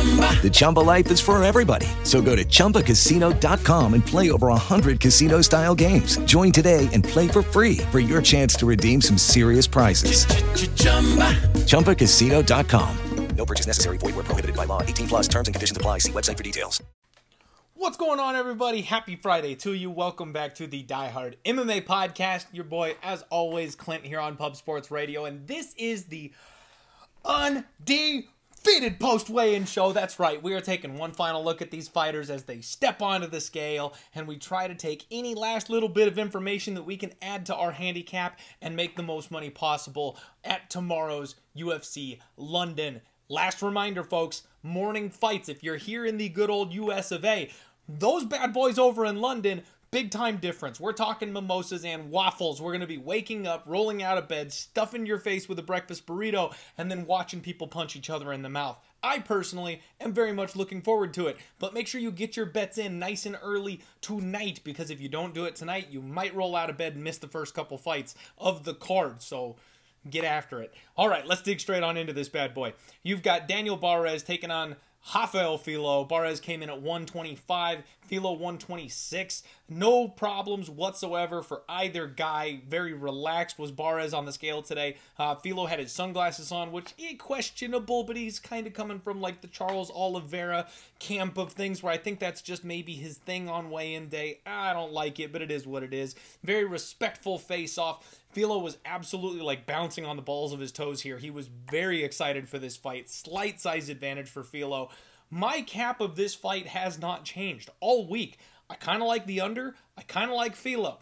The Chumba life is for everybody. So go to ChumbaCasino.com and play over 100 casino style games. Join today and play for free for your chance to redeem some serious prizes. ChumbaCasino.com. No purchase necessary. Void where prohibited by law. 18 plus terms and conditions apply. See website for details. What's going on, everybody? Happy Friday to you. Welcome back to the Die Hard MMA podcast. Your boy, as always, Clint here on Pub Sports Radio. And this is the undefeated defeated post weigh-in show. That's right. We are taking one final look at these fighters as they step onto the scale, and we try to take any last little bit of information that we can add to our handicap and make the most money possible at tomorrow's UFC London. Last reminder, folks, morning fights. If you're here in the good old US of A, those bad boys over in London Big time difference. We're talking mimosas and waffles. We're going to be waking up, rolling out of bed, stuffing your face with a breakfast burrito, and then watching people punch each other in the mouth. I personally am very much looking forward to it, but make sure you get your bets in nice and early tonight because if you don't do it tonight, you might roll out of bed and miss the first couple fights of the card. So get after it. All right, let's dig straight on into this bad boy. You've got Daniel Barez taking on Rafael Filho. Barez came in at 125, Filho 126. No problems whatsoever for either guy. Very relaxed was Barez on the scale today. Uh, Filho had his sunglasses on, which is questionable, but he's kind of coming from like the Charles Oliveira camp of things where I think that's just maybe his thing on weigh-in day. I don't like it, but it is what it is. Very respectful face-off. Filho was absolutely like bouncing on the balls of his toes here. He was very excited for this fight. Slight size advantage for Filho. My cap of this fight has not changed all week. I kind of like the under. I kind of like Filho.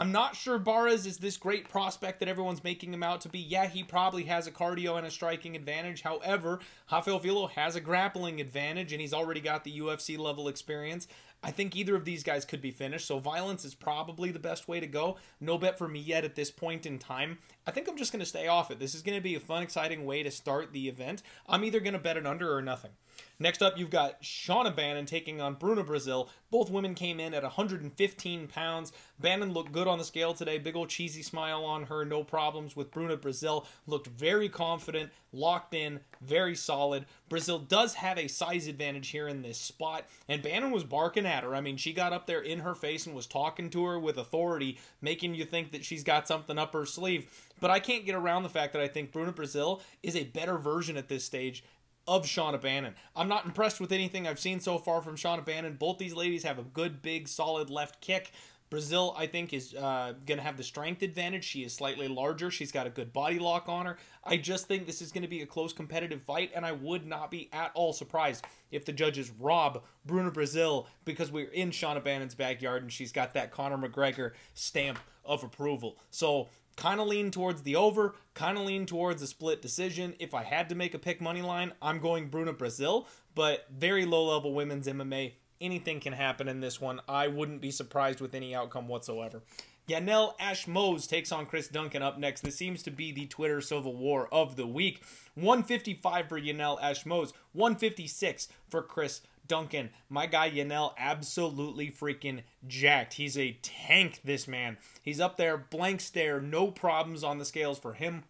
I'm not sure Barez is this great prospect that everyone's making him out to be. Yeah, he probably has a cardio and a striking advantage. However, Rafael Filho has a grappling advantage and he's already got the UFC level experience. I think either of these guys could be finished, so violence is probably the best way to go. No bet for me yet at this point in time. I think I'm just going to stay off it. This is going to be a fun, exciting way to start the event. I'm either going to bet an under or nothing. Next up, you've got Shauna Bannon taking on Bruna Brasil. Both women came in at 115 pounds. Bannon looked good on the scale today. Big old cheesy smile on her. No problems with Bruna Brasil. Looked very confident, locked in, very solid. Brasil does have a size advantage here in this spot, and Bannon was barking at her. I mean, she got up there in her face and was talking to her with authority, making you think that she's got something up her sleeve. But I can't get around the fact that I think Bruna Brasil is a better version at this stage of Shauna Bannon. I'm not impressed with anything I've seen so far from Shauna Bannon. Both these ladies have a good, big, solid left kick. Brasil, I think, is uh, going to have the strength advantage. She is slightly larger. She's got a good body lock on her. I just think this is going to be a close competitive fight, and I would not be at all surprised if the judges rob Bruna Brasil because we're in Shauna Bannon's backyard and she's got that Conor McGregor stamp of approval. So kind of lean towards the over, kind of lean towards a split decision. If I had to make a pick money line, I'm going Bruna Brasil, but very low level women's MMA anything can happen in this one. I wouldn't be surprised with any outcome whatsoever. Yanal Ashmouz takes on Chris Duncan up next. This seems to be the Twitter civil war of the week. 155 for Yanal Ashmouz, 156 for Chris Duncan. My guy Yanal absolutely freaking jacked. He's a tank, this man. He's up there, blank stare, no problems on the scales for him.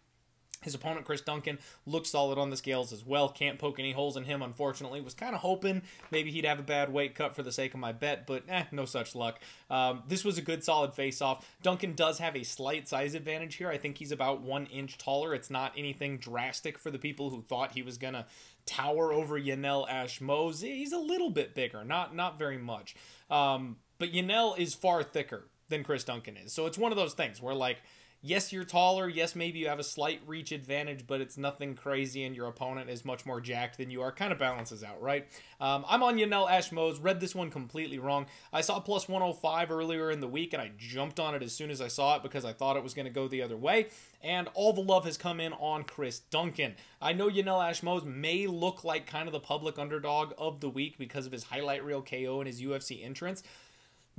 His opponent, Chris Duncan, looks solid on the scales as well. Can't poke any holes in him, unfortunately. Was kind of hoping maybe he'd have a bad weight cut for the sake of my bet, but eh, no such luck. Um, this was a good, solid face off. Duncan does have a slight size advantage here. I think he's about one inch taller. It's not anything drastic for the people who thought he was going to tower over Yanal Ashmouz. He's a little bit bigger, not, not very much. Um, but Yanal is far thicker than Chris Duncan is. So it's one of those things where, like, yes, you're taller. Yes, maybe you have a slight reach advantage, but it's nothing crazy, and your opponent is much more jacked than you are. Kind of balances out, right? Um, I'm on Yanal Ashmouz. Read this one completely wrong. I saw plus 105 earlier in the week, and I jumped on it as soon as I saw it because I thought it was going to go the other way. And all the love has come in on Chris Duncan. I know Yanal Ashmouz may look like kind of the public underdog of the week because of his highlight reel KO and his UFC entrance.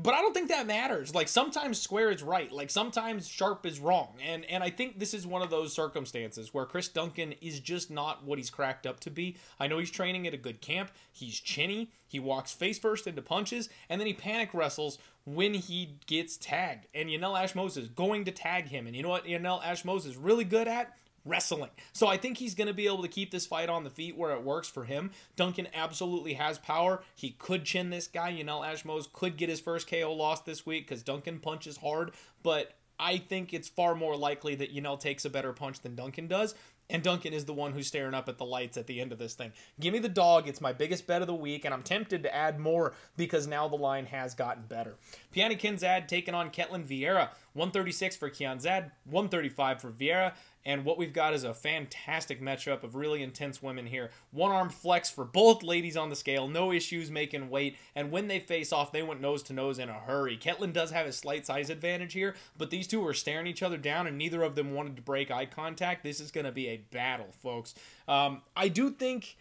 But I don't think that matters. Like sometimes square is right. Like sometimes sharp is wrong. And and I think this is one of those circumstances where Chris Duncan is just not what he's cracked up to be. I know he's training at a good camp. He's chinny. He walks face first into punches, and then he panic wrestles when he gets tagged. And Yanal Ashmouz is going to tag him. And you know what Yanal Ashmouz is really good at? Wrestling. So I think he's going to be able to keep this fight on the feet where it works for him. Duncan absolutely has power. He could chin this guy. You know, Ashmouz could get his first KO loss this week because Duncan punches hard, but I think it's far more likely that Yanal takes a better punch than Duncan does. And Duncan is the one who's staring up at the lights at the end of this thing. Give me the dog. It's my biggest bet of the week, and I'm tempted to add more because now the line has gotten better. Pannie Kianzad taking on Ketlen Vieira. 136 for Kianzad, 135 for Vieira. And what we've got is a fantastic matchup of really intense women here. One arm flex for both ladies on the scale, no issues making weight. And when they face off, they went nose to nose in a hurry. Ketlen does have a slight size advantage here, but these two are staring each other down, and neither of them wanted to break eye contact. This is going to be a battle, folks. Um, I do think.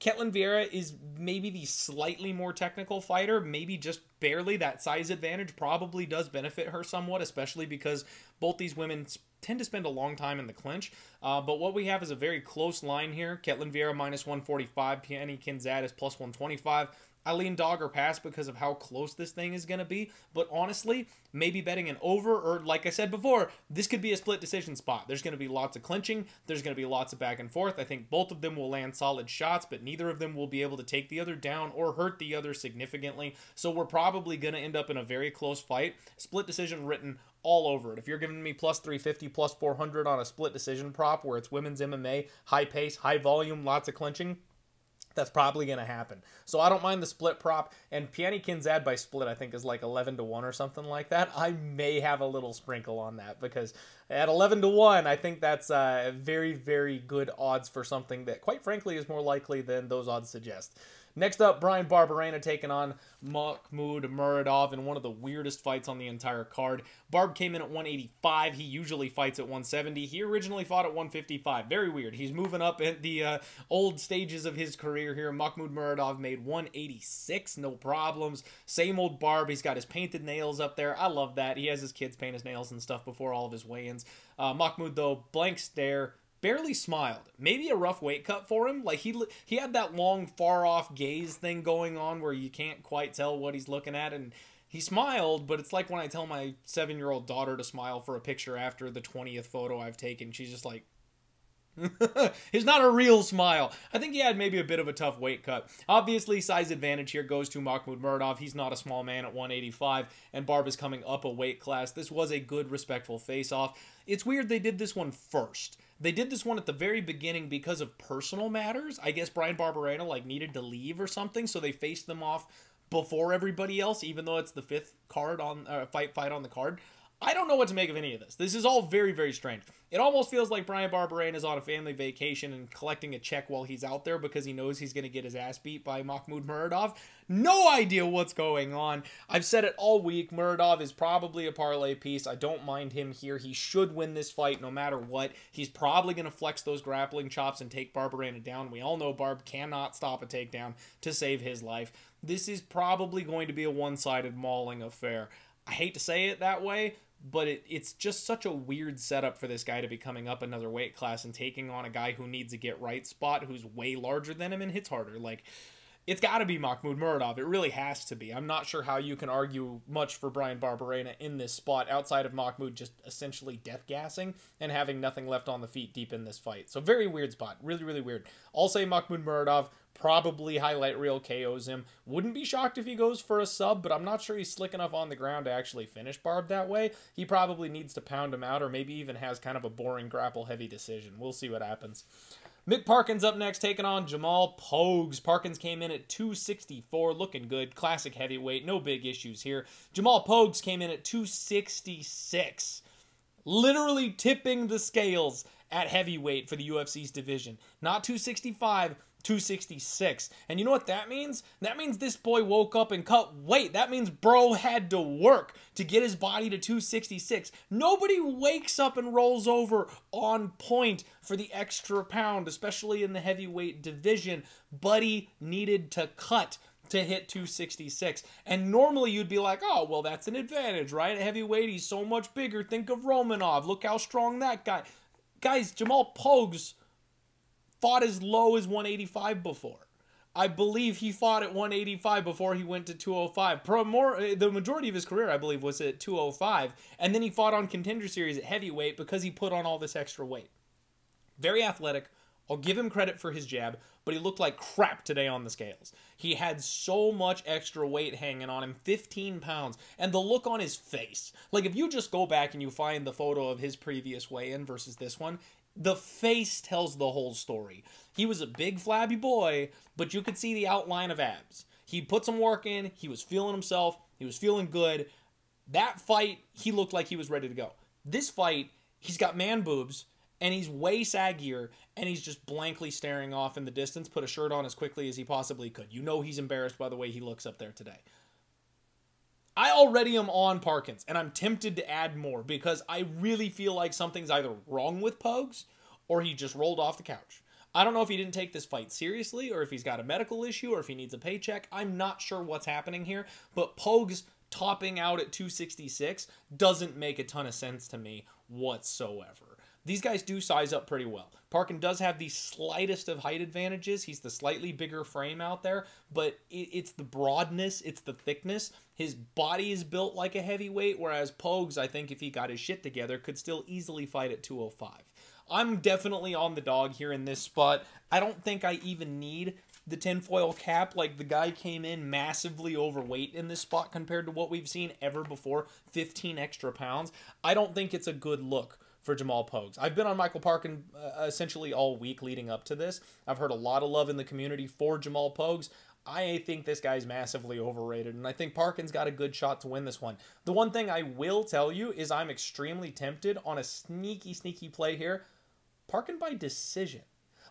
Ketlen Vieira is maybe the slightly more technical fighter, maybe just barely. That size advantage probably does benefit her somewhat, especially because both these women tend to spend a long time in the clinch. Uh, but what we have is a very close line here. Ketlen Vieira minus 145, Pannie Kianzad is plus 125. I lean dog or pass because of how close this thing is going to be. But honestly, maybe betting an over, or like I said before, this could be a split decision spot. There's going to be lots of clinching, there's going to be lots of back and forth. I think both of them will land solid shots, but neither of them will be able to take the other down or hurt the other significantly. So we're probably going to end up in a very close fight. Split decision written all over it. If you're giving me plus 350, plus 400 on a split decision prop where it's women's MMA, high pace, high volume, lots of clinching, that's probably going to happen. So I don't mind the split prop. And Pannie Kianzad by split, I think, is like 11 to 1 or something like that. I may have a little sprinkle on that because at 11 to 1, I think that's uh, very, very good odds for something that, quite frankly, is more likely than those odds suggest. Next up, Bryan Barberena taking on Mahmoud Muradov in one of the weirdest fights on the entire card. Barb came in at 185. He usually fights at 170. He originally fought at 155. Very weird. He's moving up at the uh, old stages of his career here. Mahmoud Muradov made 186, no problems. Same old Barb. He's got his painted nails up there. I love that. He has his kids paint his nails and stuff before all of his weigh-ins. Uh, Mahmoud, though, blank stare barely smiled. Maybe a rough weight cut for him. Like he he had that long far off gaze thing going on where you can't quite tell what he's looking at and he smiled, but it's like when I tell my 7-year-old daughter to smile for a picture after the 20th photo I've taken. She's just like it's not a real smile. I think he had maybe a bit of a tough weight cut. Obviously, size advantage here goes to Mahmoud Muradov. He's not a small man at 185, and Barb is coming up a weight class. This was a good, respectful face off. It's weird they did this one first They did this one at the very beginning because of personal matters. I guess Bryan Barberena like needed to leave or something, so they faced them off before everybody else, even though it's the fifth card on uh, fight fight on the card. I don't know what to make of any of this. This is all very, very strange. It almost feels like Bryan Barberena is on a family vacation and collecting a check while he's out there because he knows he's going to get his ass beat by Mahmoud Muradov. No idea what's going on. I've said it all week. Muradov is probably a parlay piece. I don't mind him here. He should win this fight no matter what. He's probably going to flex those grappling chops and take Barberena down. We all know Barb cannot stop a takedown to save his life. This is probably going to be a one sided mauling affair. I hate to say it that way, but it, it's just such a weird setup for this guy to be coming up another weight class and taking on a guy who needs a get right spot who's way larger than him and hits harder. Like, it's got to be Mahmoud Muradov. It really has to be. I'm not sure how you can argue much for Bryan Barberena in this spot outside of Mahmoud just essentially death gassing and having nothing left on the feet deep in this fight. So very weird spot. Really, really weird. I'll say Mahmoud Muradov probably highlight reel KOs him. Wouldn't be shocked if he goes for a sub, but I'm not sure he's slick enough on the ground to actually finish Barb that way. He probably needs to pound him out or maybe even has kind of a boring grapple heavy decision. We'll see what happens. Mick Parkins up next, taking on Jamal Pogues. Parkins came in at 264, looking good. Classic heavyweight, no big issues here. Jamal Pogues came in at 266, literally tipping the scales at heavyweight for the UFC's division. Not 265, 266. And you know what that means? That means this boy woke up and cut weight. That means bro had to work to get his body to 266. Nobody wakes up and rolls over on point for the extra pound, especially in the heavyweight division. Buddy needed to cut to hit 266. And normally you'd be like, oh, well, that's an advantage, right? Heavyweight, he's so much bigger. Think of Romanov. Look how strong that guy. Guys, Jamal Pogues fought as low as 185 before. I believe he fought at 185 before he went to 205. Pro more uh, the majority of his career, I believe, was at 205, and then he fought on contender series at heavyweight because he put on all this extra weight. Very athletic. I'll give him credit for his jab, but he looked like crap today on the scales. He had so much extra weight hanging on him 15 pounds. And the look on his face. Like, if you just go back and you find the photo of his previous weigh in versus this one, the face tells the whole story. He was a big flabby boy, but you could see the outline of abs. He put some work in, he was feeling himself, he was feeling good. That fight, he looked like he was ready to go. This fight, he's got man boobs and he's way saggier and he's just blankly staring off in the distance, put a shirt on as quickly as he possibly could. You know he's embarrassed by the way he looks up there today. I already am on Parkins, and I'm tempted to add more because I really feel like something's either wrong with Pogues or he just rolled off the couch. I don't know if he didn't take this fight seriously or if he's got a medical issue or if he needs a paycheck. I'm not sure what's happening here, but Pogues topping out at 266 doesn't make a ton of sense to me whatsoever. These guys do size up pretty well. Parkin does have the slightest of height advantages. He's the slightly bigger frame out there, but it's the broadness, it's the thickness. His body is built like a heavyweight, whereas Pogues, I think, if he got his shit together, could still easily fight at 205. I'm definitely on the dog here in this spot. I don't think I even need the tinfoil cap. Like the guy came in massively overweight in this spot compared to what we've seen ever before 15 extra pounds. I don't think it's a good look for Jamal Pogues. I've been on Michael Parkin uh, essentially all week leading up to this. I've heard a lot of love in the community for Jamal Pogues. I think this guy's massively overrated, and I think Parkin's got a good shot to win this one. The one thing I will tell you is I'm extremely tempted on a sneaky, sneaky play here. Parkin by decision.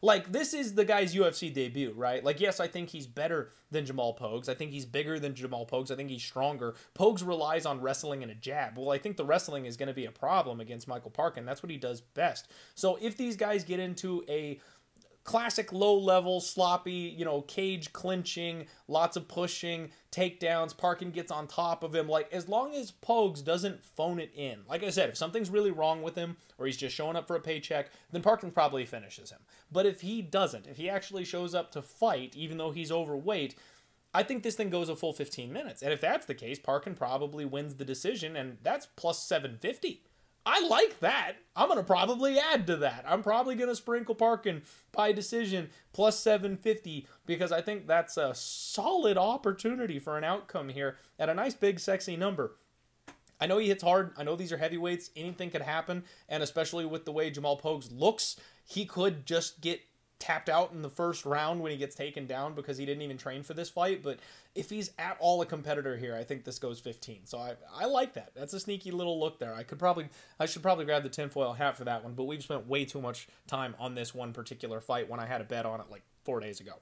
Like this is the guy's UFC debut, right? Like yes, I think he's better than Jamal Pogues. I think he's bigger than Jamal Pogues. I think he's stronger. Pogues relies on wrestling and a jab. Well, I think the wrestling is going to be a problem against Michael Parkin. That's what he does best. So if these guys get into a classic low level, sloppy, you know, cage clinching, lots of pushing, takedowns. Parkin gets on top of him. Like, as long as Pogues doesn't phone it in, like I said, if something's really wrong with him or he's just showing up for a paycheck, then Parkin probably finishes him. But if he doesn't, if he actually shows up to fight, even though he's overweight, I think this thing goes a full 15 minutes. And if that's the case, Parkin probably wins the decision, and that's plus 750. I like that. I'm going to probably add to that. I'm probably going to sprinkle Parkin by decision plus 750 because I think that's a solid opportunity for an outcome here at a nice big sexy number. I know he hits hard. I know these are heavyweights. Anything could happen. And especially with the way Jamal Pogues looks, he could just get tapped out in the first round when he gets taken down because he didn't even train for this fight. But if he's at all a competitor here, I think this goes 15. So I, I like that. That's a sneaky little look there. I could probably I should probably grab the tinfoil hat for that one, but we've spent way too much time on this one particular fight when I had a bet on it like four days ago.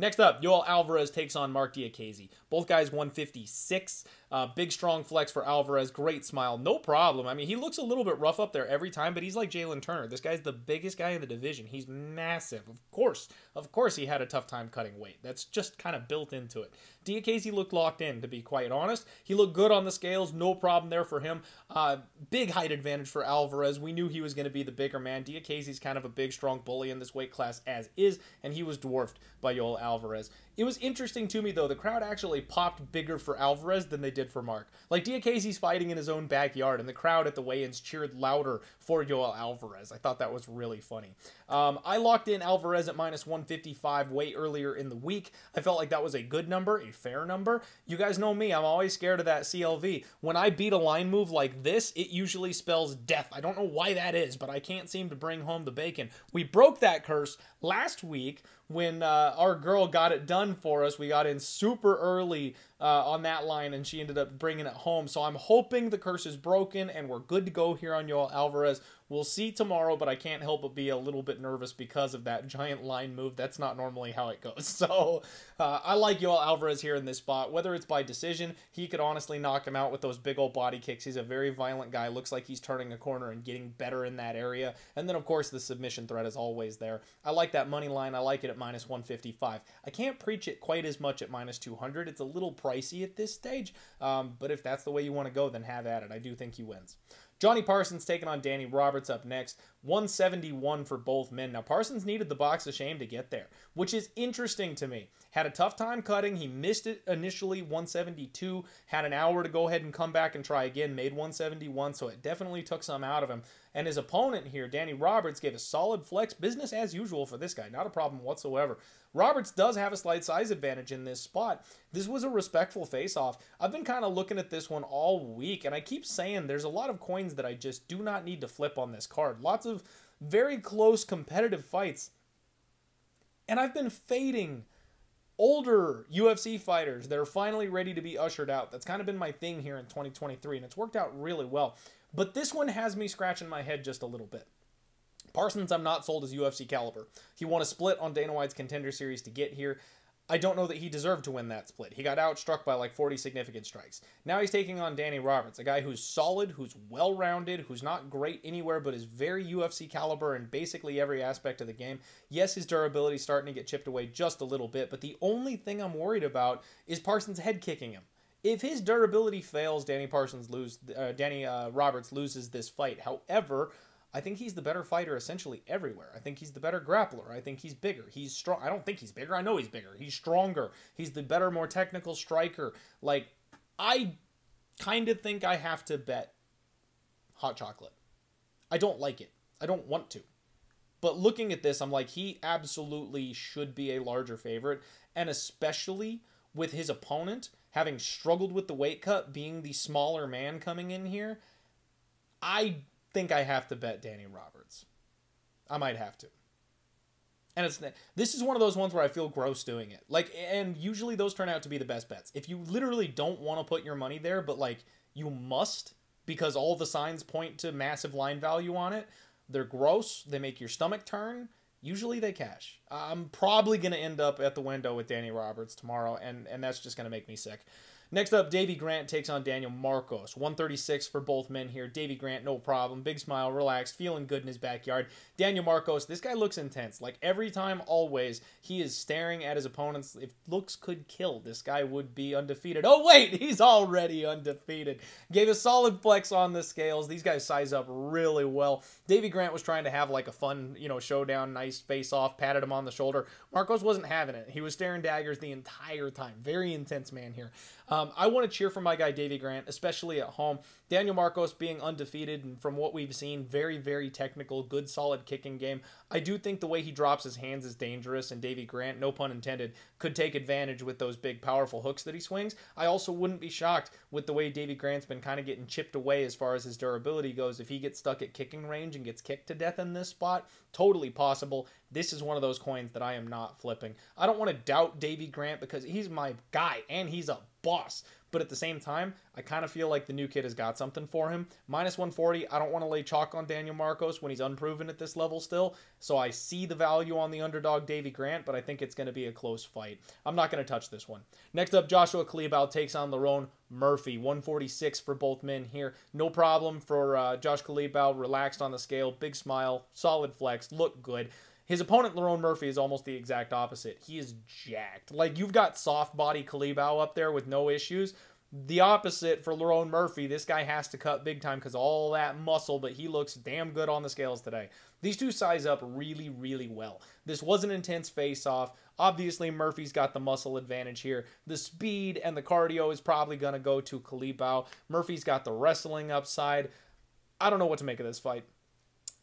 Next up, Yoel Alvarez takes on Mark Diakiese. Both guys 156. Uh, big strong flex for Alvarez. Great smile. No problem. I mean, he looks a little bit rough up there every time, but he's like Jalen Turner. This guy's the biggest guy in the division. He's massive. Of course, of course, he had a tough time cutting weight. That's just kind of built into it. Diakiese looked locked in, to be quite honest. He looked good on the scales. No problem there for him. Uh, big height advantage for Alvarez. We knew he was going to be the bigger man. Diakiese's kind of a big, strong bully in this weight class as is, and he was dwarfed by Yoel Alvarez. It was interesting to me though. The crowd actually popped bigger for Alvarez than they did for Mark. Like Diakiese's fighting in his own backyard, and the crowd at the weigh-ins cheered louder for Yoel Alvarez. I thought that was really funny. Um, I locked in Alvarez at minus 155 way earlier in the week. I felt like that was a good number, a fair number. You guys know me; I'm always scared of that CLV. When I beat a line move like this, it usually spells death. I don't know why that is, but I can't seem to bring home the bacon. We broke that curse last week when uh, our girl got it done for us. We got in super early uh, on that line, and she ended up bringing it home. So I'm hoping the curse is broken and we're good to go here on Yoel Alvarez. We'll see tomorrow, but I can't help but be a little bit nervous because of that giant line move. That's not normally how it goes. So uh, I like Yoel Alvarez here in this spot. Whether it's by decision, he could honestly knock him out with those big old body kicks. He's a very violent guy. Looks like he's turning a corner and getting better in that area. And then, of course, the submission threat is always there. I like that money line. I like it at minus 155. I can't preach it quite as much at minus 200. It's a little pricey at this stage. Um, but if that's the way you want to go, then have at it. I do think he wins. Jonny Parsons taking on Danny Roberts up next. 171 for both men. Now, Parsons needed the box of shame to get there, which is interesting to me. Had a tough time cutting. He missed it initially, 172. Had an hour to go ahead and come back and try again. Made 171, so it definitely took some out of him. And his opponent here, Danny Roberts, gave a solid flex. Business as usual for this guy. Not a problem whatsoever. Roberts does have a slight size advantage in this spot. This was a respectful face-off. I've been kind of looking at this one all week, and I keep saying there's a lot of coins that I just do not need to flip on this card. Lots of very close competitive fights. And I've been fading older UFC fighters that are finally ready to be ushered out. That's kind of been my thing here in 2023, and it's worked out really well. But this one has me scratching my head just a little bit. Parsons, I'm not sold as UFC caliber. He won a split on Dana White's contender series to get here. I don't know that he deserved to win that split. He got outstruck by like 40 significant strikes. Now he's taking on Danny Roberts, a guy who's solid, who's well rounded, who's not great anywhere, but is very UFC caliber in basically every aspect of the game. Yes, his durability is starting to get chipped away just a little bit, but the only thing I'm worried about is Parsons head kicking him. If his durability fails, Danny Parsons lose. Uh, Danny uh, Roberts loses this fight. However, I think he's the better fighter essentially everywhere. I think he's the better grappler. I think he's bigger. He's strong. I don't think he's bigger. I know he's bigger. He's stronger. He's the better, more technical striker. Like, I kind of think I have to bet hot chocolate. I don't like it. I don't want to. But looking at this, I'm like, he absolutely should be a larger favorite. And especially with his opponent having struggled with the weight cut, being the smaller man coming in here, I think I have to bet Danny Roberts. I might have to. And it's this is one of those ones where I feel gross doing it. Like and usually those turn out to be the best bets. If you literally don't want to put your money there, but like you must because all the signs point to massive line value on it, they're gross, they make your stomach turn, usually they cash. I'm probably going to end up at the window with Danny Roberts tomorrow and and that's just going to make me sick. Next up, Davey Grant takes on Daniel Marcos. 136 for both men here. Davey Grant, no problem. Big smile, relaxed, feeling good in his backyard. Daniel Marcos, this guy looks intense. Like every time, always, he is staring at his opponents. If looks could kill, this guy would be undefeated. Oh, wait, he's already undefeated. Gave a solid flex on the scales. These guys size up really well. Davey Grant was trying to have like a fun, you know, showdown, nice face off, patted him on on the shoulder. Marcos wasn't having it. He was staring daggers the entire time. Very intense man here. Um, I want to cheer for my guy Davey Grant, especially at home. Daniel Marcos being undefeated, and from what we've seen, very, very technical, good, solid kicking game. I do think the way he drops his hands is dangerous, and Davey Grant, no pun intended, could take advantage with those big, powerful hooks that he swings. I also wouldn't be shocked with the way Davey Grant's been kind of getting chipped away as far as his durability goes. If he gets stuck at kicking range and gets kicked to death in this spot, totally possible. This is one of those coins that I am not flipping. I don't want to doubt Davey Grant because he's my guy and he's a boss. But at the same time, I kind of feel like the new kid has got something for him. Minus 140, I don't want to lay chalk on Daniel Marcos when he's unproven at this level still. So I see the value on the underdog Davey Grant, but I think it's going to be a close fight. I'm not going to touch this one. Next up, Joshua Culibao takes on Lerone Murphy. 146 for both men here. No problem for uh, Josh Culibao. Relaxed on the scale. Big smile. Solid flex. Look good. His opponent, Lerone Murphy, is almost the exact opposite. He is jacked. Like, you've got soft body Culibao up there with no issues. The opposite for Lerone Murphy, this guy has to cut big time because all that muscle, but he looks damn good on the scales today. These two size up really, really well. This was an intense face off. Obviously, Murphy's got the muscle advantage here. The speed and the cardio is probably going to go to Culibao. Murphy's got the wrestling upside. I don't know what to make of this fight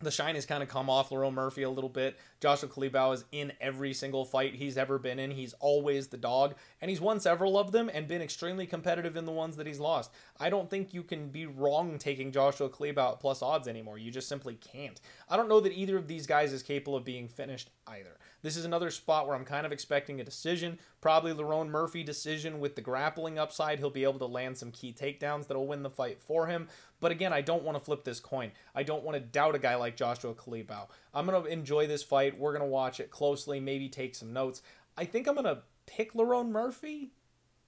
the shine has kind of come off Lerone Murphy a little bit. Joshua Culibao is in every single fight he's ever been in. He's always the dog, and he's won several of them and been extremely competitive in the ones that he's lost. I don't think you can be wrong taking Joshua Culibao plus odds anymore. You just simply can't. I don't know that either of these guys is capable of being finished either. This is another spot where I'm kind of expecting a decision. Probably Lerone Murphy decision with the grappling upside. He'll be able to land some key takedowns that'll win the fight for him. But again, I don't want to flip this coin. I don't want to doubt a guy like Joshua Culibao. I'm going to enjoy this fight. We're going to watch it closely, maybe take some notes. I think I'm going to pick Lerone Murphy?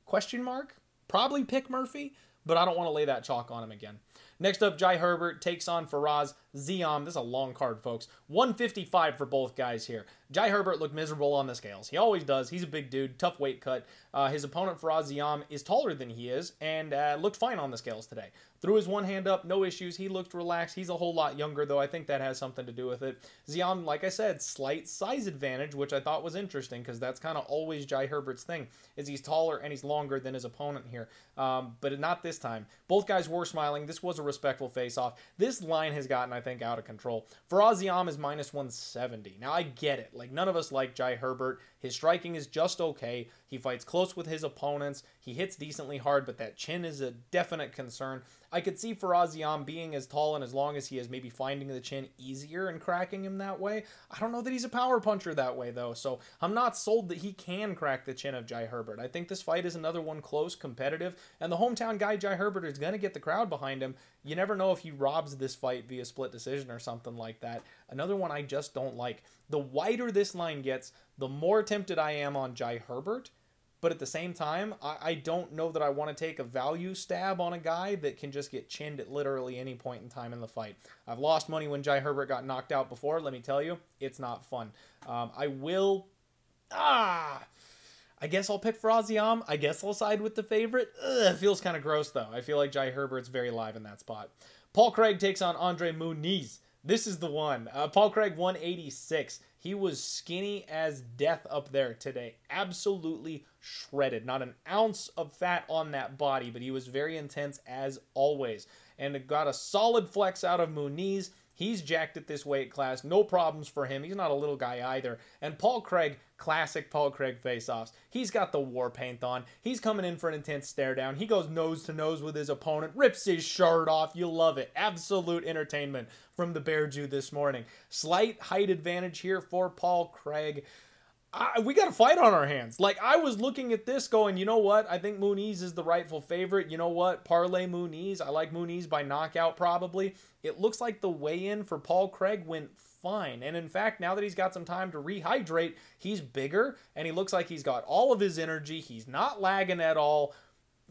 Question mark? Probably pick Murphy, but I don't want to lay that chalk on him again. Next up, Jai Herbert takes on Fares Ziam. This is a long card, folks. 155 for both guys here. Jai Herbert looked miserable on the scales. He always does. He's a big dude, tough weight cut. Uh, his opponent, Fares Ziam, is taller than he is and uh, looked fine on the scales today. Threw his one hand up, no issues. He looked relaxed. He's a whole lot younger, though. I think that has something to do with it. Ziam, like I said, slight size advantage, which I thought was interesting because that's kind of always Jai Herbert's thing, is he's taller and he's longer than his opponent here. Um, but not this time. Both guys were smiling. This was a respectful face-off. This line has gotten, I think, out of control. Fares is minus 170. Now, I get it. Like, none of us like Jai Herbert. His striking is just okay. He fights close with his opponents. He hits decently hard, but that chin is a definite concern. I could see Fares Ziam being as tall and as long as he is, maybe finding the chin easier and cracking him that way. I don't know that he's a power puncher that way, though, so I'm not sold that he can crack the chin of Jai Herbert. I think this fight is another one close, competitive, and the hometown guy, Jai Herbert, is going to get the crowd behind him. You never know if he robs this fight via split decision or something like that. Another one I just don't like. The wider this line gets, the more tempted I am on Jai Herbert but at the same time, I, I don't know that I want to take a value stab on a guy that can just get chinned at literally any point in time in the fight. I've lost money when Jai Herbert got knocked out before. Let me tell you, it's not fun. Um, I will. Ah! I guess I'll pick Fares Ziam. I guess I'll side with the favorite. Ugh, it feels kind of gross, though. I feel like Jai Herbert's very live in that spot. Paul Craig takes on Andre Muniz. This is the one. Uh, Paul Craig 186. He was skinny as death up there today. Absolutely shredded. Not an ounce of fat on that body, but he was very intense as always. And got a solid flex out of Muniz. He's jacked at this weight class. No problems for him. He's not a little guy either. And Paul Craig, classic Paul Craig face-offs. He's got the war paint on. He's coming in for an intense stare down. He goes nose to nose with his opponent, rips his shirt off. You love it. Absolute entertainment from the Bear Jew this morning. Slight height advantage here for Paul Craig. I, we got a fight on our hands. Like I was looking at this, going, you know what? I think Muniz is the rightful favorite. You know what? Parlay Muniz. I like Muniz by knockout probably. It looks like the weigh-in for Paul Craig went fine. And in fact, now that he's got some time to rehydrate, he's bigger and he looks like he's got all of his energy. He's not lagging at all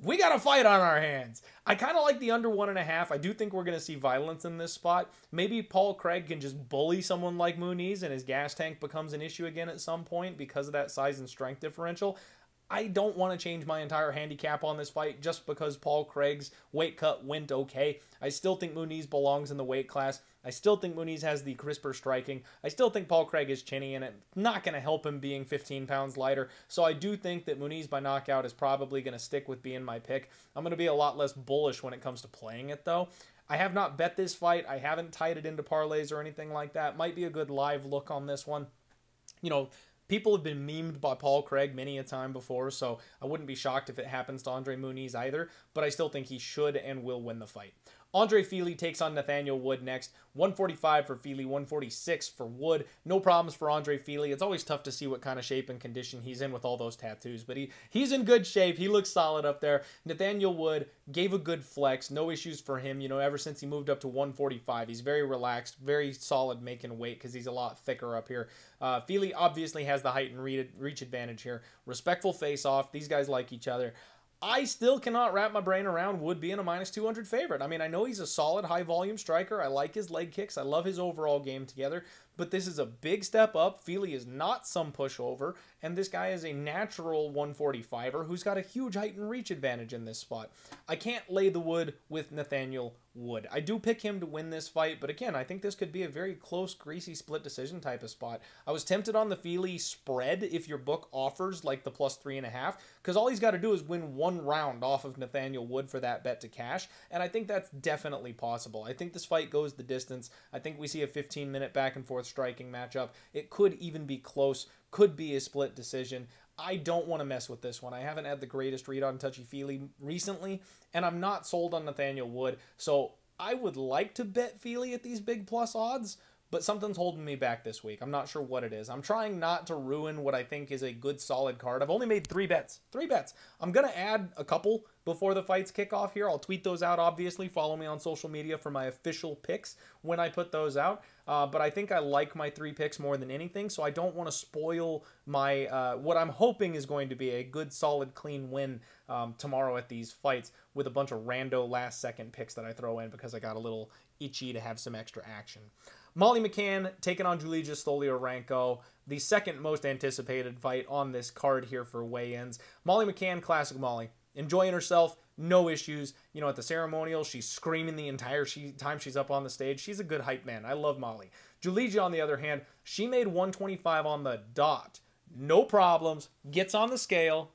we got a fight on our hands. I kind of like the under one and a half. I do think we're going to see violence in this spot. Maybe Paul Craig can just bully someone like Muniz and his gas tank becomes an issue again at some point because of that size and strength differential. I don't want to change my entire handicap on this fight just because Paul Craig's weight cut went okay. I still think Muniz belongs in the weight class. I still think Muniz has the crisper striking. I still think Paul Craig is chinny, and it's not going to help him being 15 pounds lighter. So I do think that Muniz by knockout is probably going to stick with being my pick. I'm going to be a lot less bullish when it comes to playing it, though. I have not bet this fight. I haven't tied it into parlays or anything like that. Might be a good live look on this one. You know, people have been memed by Paul Craig many a time before, so I wouldn't be shocked if it happens to Andre Muniz either, but I still think he should and will win the fight. Andre Fili takes on Nathaniel Wood next. 145 for Fili, 146 for Wood. No problems for Andre Fili. It's always tough to see what kind of shape and condition he's in with all those tattoos, but he he's in good shape. He looks solid up there. Nathaniel Wood gave a good flex. No issues for him, you know, ever since he moved up to 145. He's very relaxed, very solid making weight because he's a lot thicker up here. Uh, Fili obviously has the height and reach advantage here. Respectful face off. These guys like each other. I still cannot wrap my brain around Wood being a minus 200 favorite. I mean, I know he's a solid high volume striker. I like his leg kicks. I love his overall game together, but this is a big step up. Fili is not some pushover, and this guy is a natural 145er who's got a huge height and reach advantage in this spot. I can't lay the wood with Nathaniel Wood. I do pick him to win this fight, but again, I think this could be a very close, greasy split decision type of spot. I was tempted on the Fili spread if your book offers like the plus three and a half, because all he's got to do is win one round off of Nathaniel Wood for that bet to cash, and I think that's definitely possible. I think this fight goes the distance. I think we see a 15 minute back and forth striking matchup. It could even be close, could be a split decision. I don't want to mess with this one. I haven't had the greatest read on Touchy Fili recently, and I'm not sold on Nathaniel Wood. So I would like to bet Fili at these big plus odds, but something's holding me back this week. I'm not sure what it is. I'm trying not to ruin what I think is a good solid card. I've only made three bets. Three bets. I'm going to add a couple before the fights kick off here. I'll tweet those out, obviously. Follow me on social media for my official picks when I put those out. Uh, but I think I like my three picks more than anything, so I don't want to spoil my uh, what I'm hoping is going to be a good, solid, clean win um, tomorrow at these fights with a bunch of rando last second picks that I throw in because I got a little itchy to have some extra action. Molly McCann taking on Julija Stoliarenko, the second most anticipated fight on this card here for weigh-ins. Molly McCann, classic Molly, enjoying herself, no issues. You know, at the ceremonial, she's screaming the entire time she's up on the stage. She's a good hype man. I love Molly. Julija, on the other hand, she made 125 on the dot. No problems. Gets on the scale,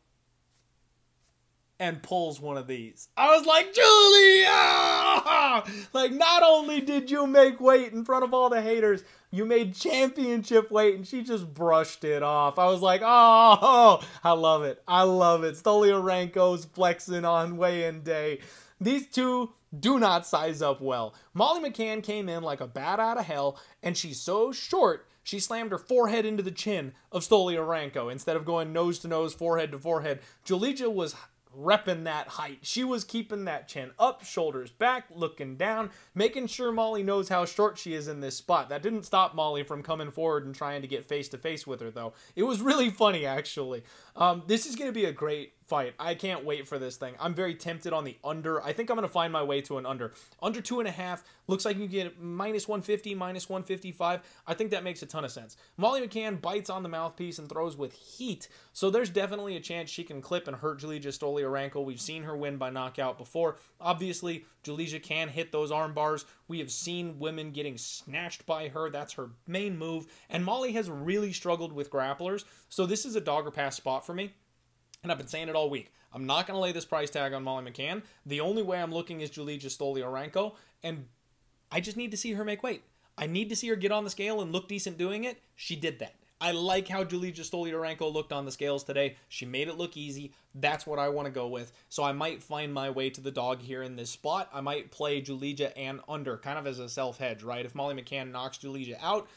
and pulls one of these. I was like, Julia! Like, not only did you make weight in front of all the haters, you made championship weight, and she just brushed it off. I was like, oh, I love it. I love it. Stoliarenko's flexing on weigh-in day. These two do not size up well. Molly McCann came in like a bat out of hell, and she's so short she slammed her forehead into the chin of Stoliarenko instead of going nose to nose, forehead to forehead. Julija was repping that height. She was keeping that chin up, shoulders back, looking down, making sure Molly knows how short she is in this spot. That didn't stop Molly from coming forward and trying to get face to face with her, though. It was really funny, actually. Um, this is going to be a great fight. I can't wait for this thing. I'm very tempted on the under. I think I'm going to find my way to an under. Under two and a half looks like you get minus 150, minus 155. I think that makes a ton of sense. Molly McCann bites on the mouthpiece and throws with heat, so there's definitely a chance she can clip and hurt Julija Stoliarenko. We've seen her win by knockout before. Obviously, Julija can hit those arm bars. We have seen women getting snatched by her. That's her main move. And Molly has really struggled with grapplers, so this is a dogger pass spot for me. And I've been saying it all week. I'm not going to lay this price tag on Molly McCann. The only way I'm looking is Julija Stoliarenko, and I just need to see her make weight. I need to see her get on the scale and look decent doing it. She did that. I like how Julija Stoliarenko looked on the scales today. She made it look easy. That's what I want to go with. So I might find my way to the dog here in this spot. I might play Julija and under, kind of as a self hedge, right? If Molly McCann knocks Julija out,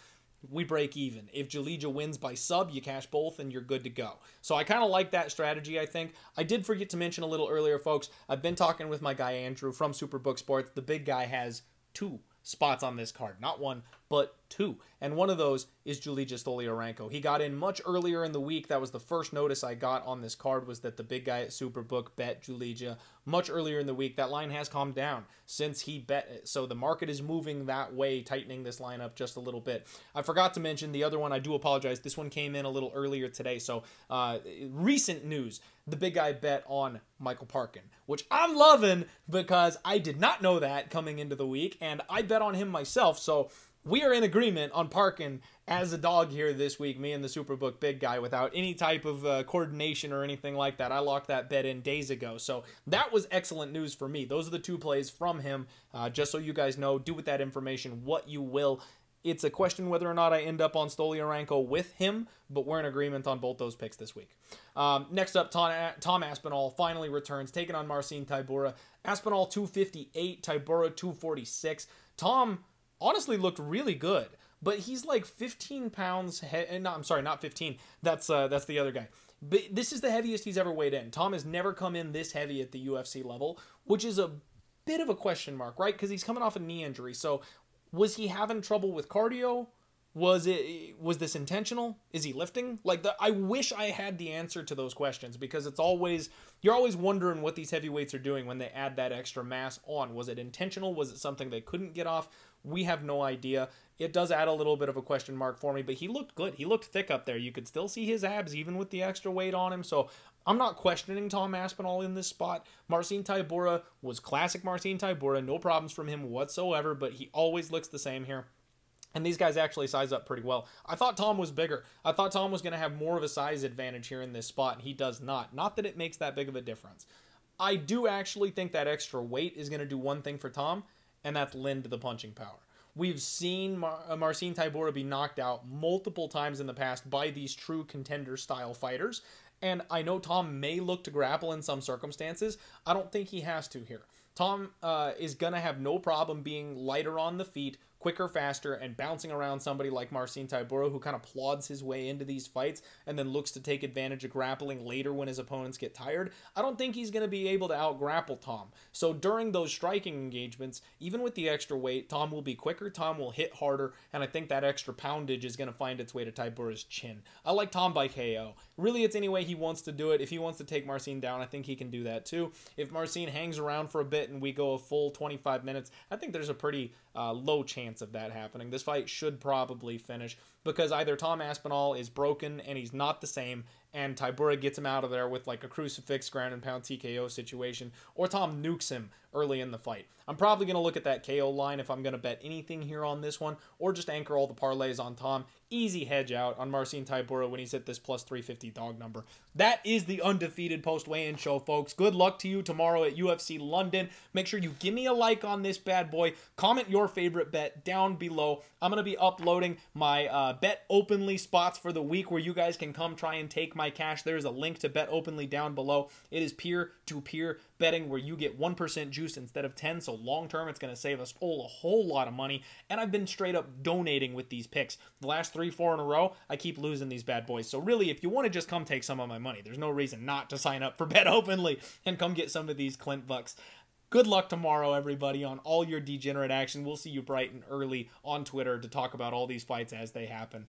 we break even. If Julija wins by sub, you cash both and you're good to go. So I kind of like that strategy, I think. I did forget to mention a little earlier, folks. I've been talking with my guy Andrew from Superbook Sports. The big guy has two spots on this card. Not one, but two. And one of those is Julija Stoliarenko. He got in much earlier in the week. That was the first notice I got on this card was that the big guy at Superbook bet Julija much earlier in the week. That line has calmed down since he bet it. So the market is moving that way, tightening this lineup just a little bit. I forgot to mention the other one. I do apologize. This one came in a little earlier today. So uh, recent news. The big guy bet on Michael Parkin, which I'm loving because I did not know that coming into the week, and I bet on him myself. So we are in agreement on Parkin as a dog here this week, me and the Superbook big guy, without any type of uh, coordination or anything like that. I locked that bet in days ago. So that was excellent news for me. Those are the two plays from him. Uh, just so you guys know, do with that information what you will. It's a question whether or not I end up on Stoliarenko with him, but we're in agreement on both those picks this week. Um, next up, Tom, Tom Aspinall finally returns, taking on Marcin Tybura. Aspinall 258, Tybura 246. Tom honestly looked really good, but he's like 15 pounds. He- no, I'm sorry, not 15. That's uh, that's the other guy. But this is the heaviest he's ever weighed in. Tom has never come in this heavy at the UFC level, which is a bit of a question mark, right? Because he's coming off a knee injury. So was he having trouble with cardio? Was it was this intentional? Is he lifting? Like the, I wish I had the answer to those questions because it's always you're always wondering what these heavyweights are doing when they add that extra mass on. Was it intentional? Was it something they couldn't get off? We have no idea. It does add a little bit of a question mark for me, but he looked good. He looked thick up there. You could still see his abs even with the extra weight on him. So I'm not questioning Tom Aspinall in this spot. Marcin Tybura was classic Marcin Tybura. No problems from him whatsoever, but he always looks the same here. And these guys actually size up pretty well. I thought Tom was bigger. I thought Tom was going to have more of a size advantage here in this spot, and he does not. Not that it makes that big of a difference. I do actually think that extra weight is going to do one thing for Tom, and that's lend the punching power. We've seen Mar- uh, Marcin Tybura be knocked out multiple times in the past by these true contender style fighters, and I know Tom may look to grapple in some circumstances. I don't think he has to here. Tom uh, is going to have no problem being lighter on the feet, quicker, faster, and bouncing around somebody like Marcin Tybura, who kind of plods his way into these fights and then looks to take advantage of grappling later when his opponents get tired. I don't think he's going to be able to out grapple Tom. So during those striking engagements, even with the extra weight, Tom will be quicker, Tom will hit harder, and I think that extra poundage is going to find its way to Tybura's chin. I like Tom by KO. Really, it's any way he wants to do it. If he wants to take Marcin down, I think he can do that too. If Marcin hangs around for a bit and we go a full 25 minutes, I think there's a pretty uh, low chance of that happening. This fight should probably finish because either Tom Aspinall is broken and he's not the same, and Tybura gets him out of there with like a crucifix ground and pound TKO situation, or Tom nukes him early in the fight. I'm probably going to look at that KO line if I'm going to bet anything here on this one, or just anchor all the parlays on Tom. Easy hedge out on Marcin Tybura when he's at this plus 350 dog number. That is the undefeated post weigh in show, folks. Good luck to you tomorrow at UFC London. Make sure you give me a like on this bad boy. Comment your favorite bet down below. I'm going to be uploading my uh, bet openly spots for the week where you guys can come try and take my cash. There's a link to bet openly down below. It is peer to peer betting where you get 1% juice instead of 10 so long term it's going to save us all a whole lot of money and i've been straight up donating with these picks the last three four in a row i keep losing these bad boys so really if you want to just come take some of my money there's no reason not to sign up for bet openly and come get some of these clint bucks Good luck tomorrow, everybody, on all your degenerate action. We'll see you bright and early on Twitter to talk about all these fights as they happen.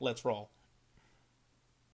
Let's roll.